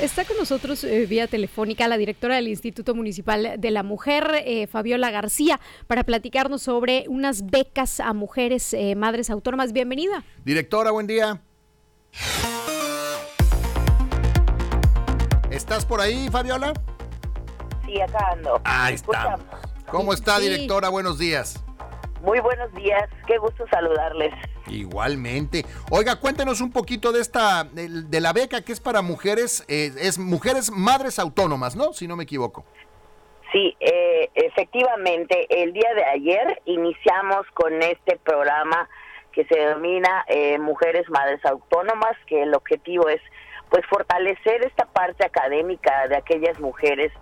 Está con nosotros eh, vía telefónica la directora del Instituto Municipal de la Mujer, eh, Fabiola García, para platicarnos sobre unas becas a mujeres eh, madres autónomas. Bienvenida. Directora, buen día. ¿Estás por ahí, Fabiola? Sí, acá ando. Ahí está. ¿Cómo está, directora? Buenos días. Muy buenos días. Qué gusto saludarles. Igualmente. Oiga, cuéntenos un poquito de esta, de, la beca que es para mujeres, eh, es mujeres madres autónomas, ¿no? Si no me equivoco. Sí, eh, efectivamente, el día de ayer iniciamos con este programa que se denomina eh, Mujeres Madres Autónomas, que el objetivo es pues fortalecer esta parte académica de aquellas mujeres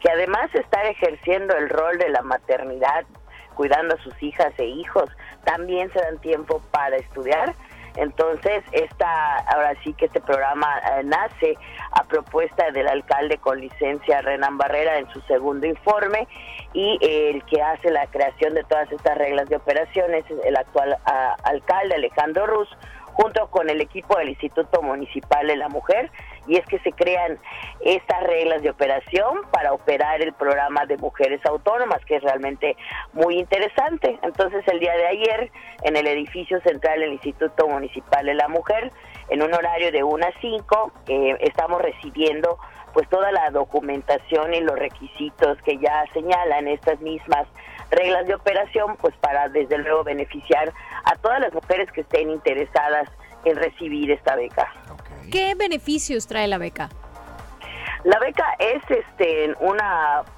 que además están ejerciendo el rol de la maternidad, cuidando a sus hijas e hijos, también se dan tiempo para estudiar. Entonces, esta, ahora sí que este programa eh, nace a propuesta del alcalde con licencia Renan Barrera en su segundo informe y el que hace la creación de todas estas reglas de operaciones es el actual ah, alcalde Alejandro Ruz junto con el equipo del Instituto Municipal de la Mujer, y es que se crean estas reglas de operación para operar el programa de mujeres autónomas, que es realmente muy interesante. Entonces, el día de ayer, en el edificio central del Instituto Municipal de la Mujer, en un horario de 1 a 5, eh, estamos recibiendo pues toda la documentación y los requisitos que ya señalan estas mismas reglas de operación, pues para desde luego beneficiar a todas las mujeres que estén interesadas en recibir esta beca. ¿Qué beneficios trae la beca? La beca es este un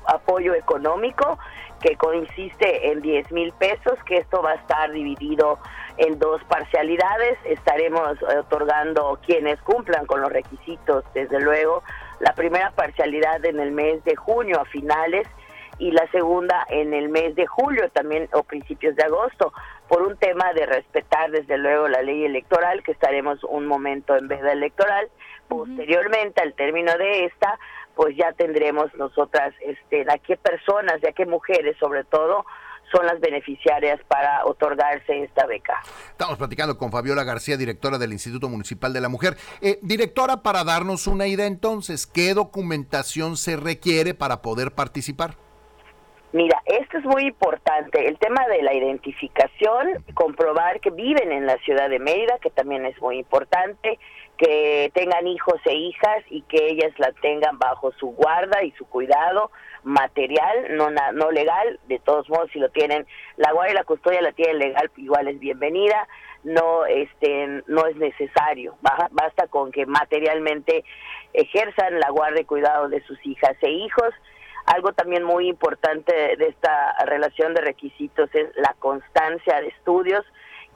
apoyo económico que consiste en 10 mil pesos, que esto va a estar dividido en dos parcialidades. Estaremos otorgando quienes cumplan con los requisitos, desde luego, la primera parcialidad en el mes de junio a finales y la segunda en el mes de julio también o principios de agosto por un tema de respetar desde luego la ley electoral que estaremos un momento en veda electoral posteriormente al término de esta pues ya tendremos nosotras este a qué personas y a qué mujeres sobre todo son las beneficiarias para otorgarse esta beca. Estamos platicando con Fabiola García, directora del Instituto Municipal de la Mujer. Eh, directora, para darnos una idea entonces, ¿qué documentación se requiere para poder participar? Mira, esto es muy importante, el tema de la identificación, comprobar que viven en la ciudad de Mérida, que también es muy importante, que tengan hijos e hijas y que ellas la tengan bajo su guarda y su cuidado material, no, no legal, de todos modos si lo tienen, la guarda y la custodia la tienen legal, igual es bienvenida, no, este, no es necesario, basta con que materialmente ejerzan la guarda y cuidado de sus hijas e hijos, algo también muy importante de esta relación de requisitos es la constancia de estudios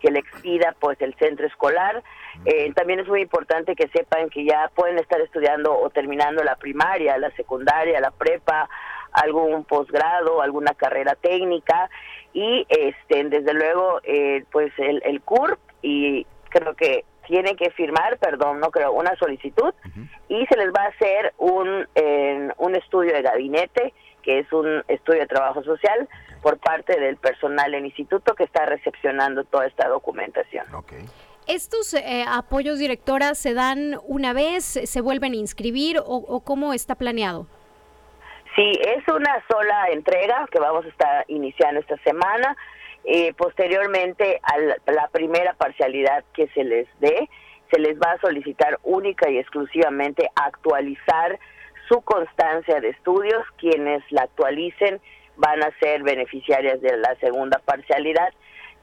que le expida pues el centro escolar. Eh, también es muy importante que sepan que ya pueden estar estudiando o terminando la primaria, la secundaria, la prepa, algún posgrado, alguna carrera técnica y este desde luego eh, pues el, el CURP y creo que tienen que firmar, perdón, no creo, una solicitud y se les va a hacer un, un estudio de gabinete, que es un estudio de trabajo social por parte del personal del instituto que está recepcionando toda esta documentación. ¿Estos eh, apoyos, directora, se dan una vez, se vuelven a inscribir o, o cómo está planeado? Sí, es una sola entrega que vamos a estar iniciando esta semana. Eh, posteriormente a la, primera parcialidad que se les dé, se les va a solicitar única y exclusivamente actualizar su constancia de estudios. Quienes la actualicen van a ser beneficiarias de la segunda parcialidad.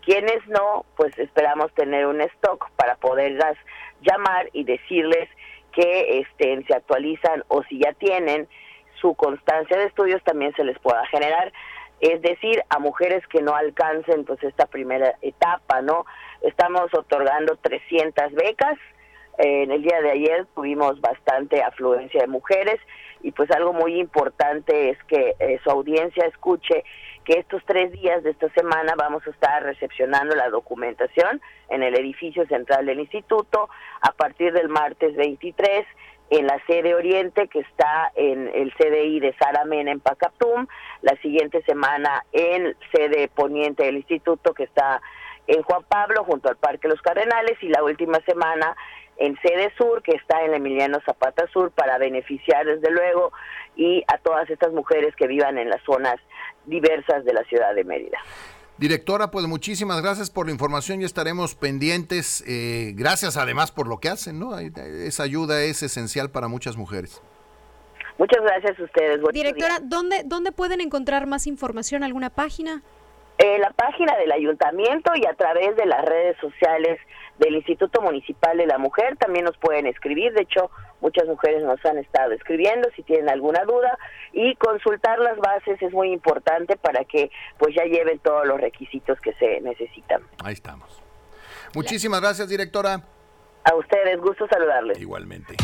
Quienes no, pues esperamos tener un stock para poderlas llamar y decirles que estén, se actualizan o si ya tienen su constancia de estudios también se les pueda generar es decir, a mujeres que no alcancen pues esta primera etapa, ¿no? Estamos otorgando 300 becas. en el día de ayer tuvimos bastante afluencia de mujeres y pues algo muy importante es que eh, su audiencia escuche que estos tres días de esta semana vamos a estar recepcionando la documentación en el edificio central del instituto a partir del martes 23 en la sede Oriente, que está en el CDI de Saramena en Pacaptum, la siguiente semana en sede Poniente del Instituto, que está en Juan Pablo, junto al Parque Los Cardenales, y la última semana en Sede Sur, que está en Emiliano Zapata Sur, para beneficiar desde luego y a todas estas mujeres que vivan en las zonas diversas de la ciudad de Mérida. Directora, pues muchísimas gracias por la información y estaremos pendientes. Eh, gracias además por lo que hacen, ¿no? Esa ayuda es esencial para muchas mujeres. Muchas gracias a ustedes. Directora, ¿dónde, ¿dónde pueden encontrar más información? ¿Alguna página? Eh, la página del ayuntamiento y a través de las redes sociales del Instituto Municipal de la Mujer también nos pueden escribir. De hecho, muchas mujeres nos han estado escribiendo si tienen alguna duda y consultar las bases es muy importante para que pues ya lleven todos los requisitos que se necesitan. Ahí estamos. Muchísimas gracias, directora. A ustedes, gusto saludarles. Igualmente.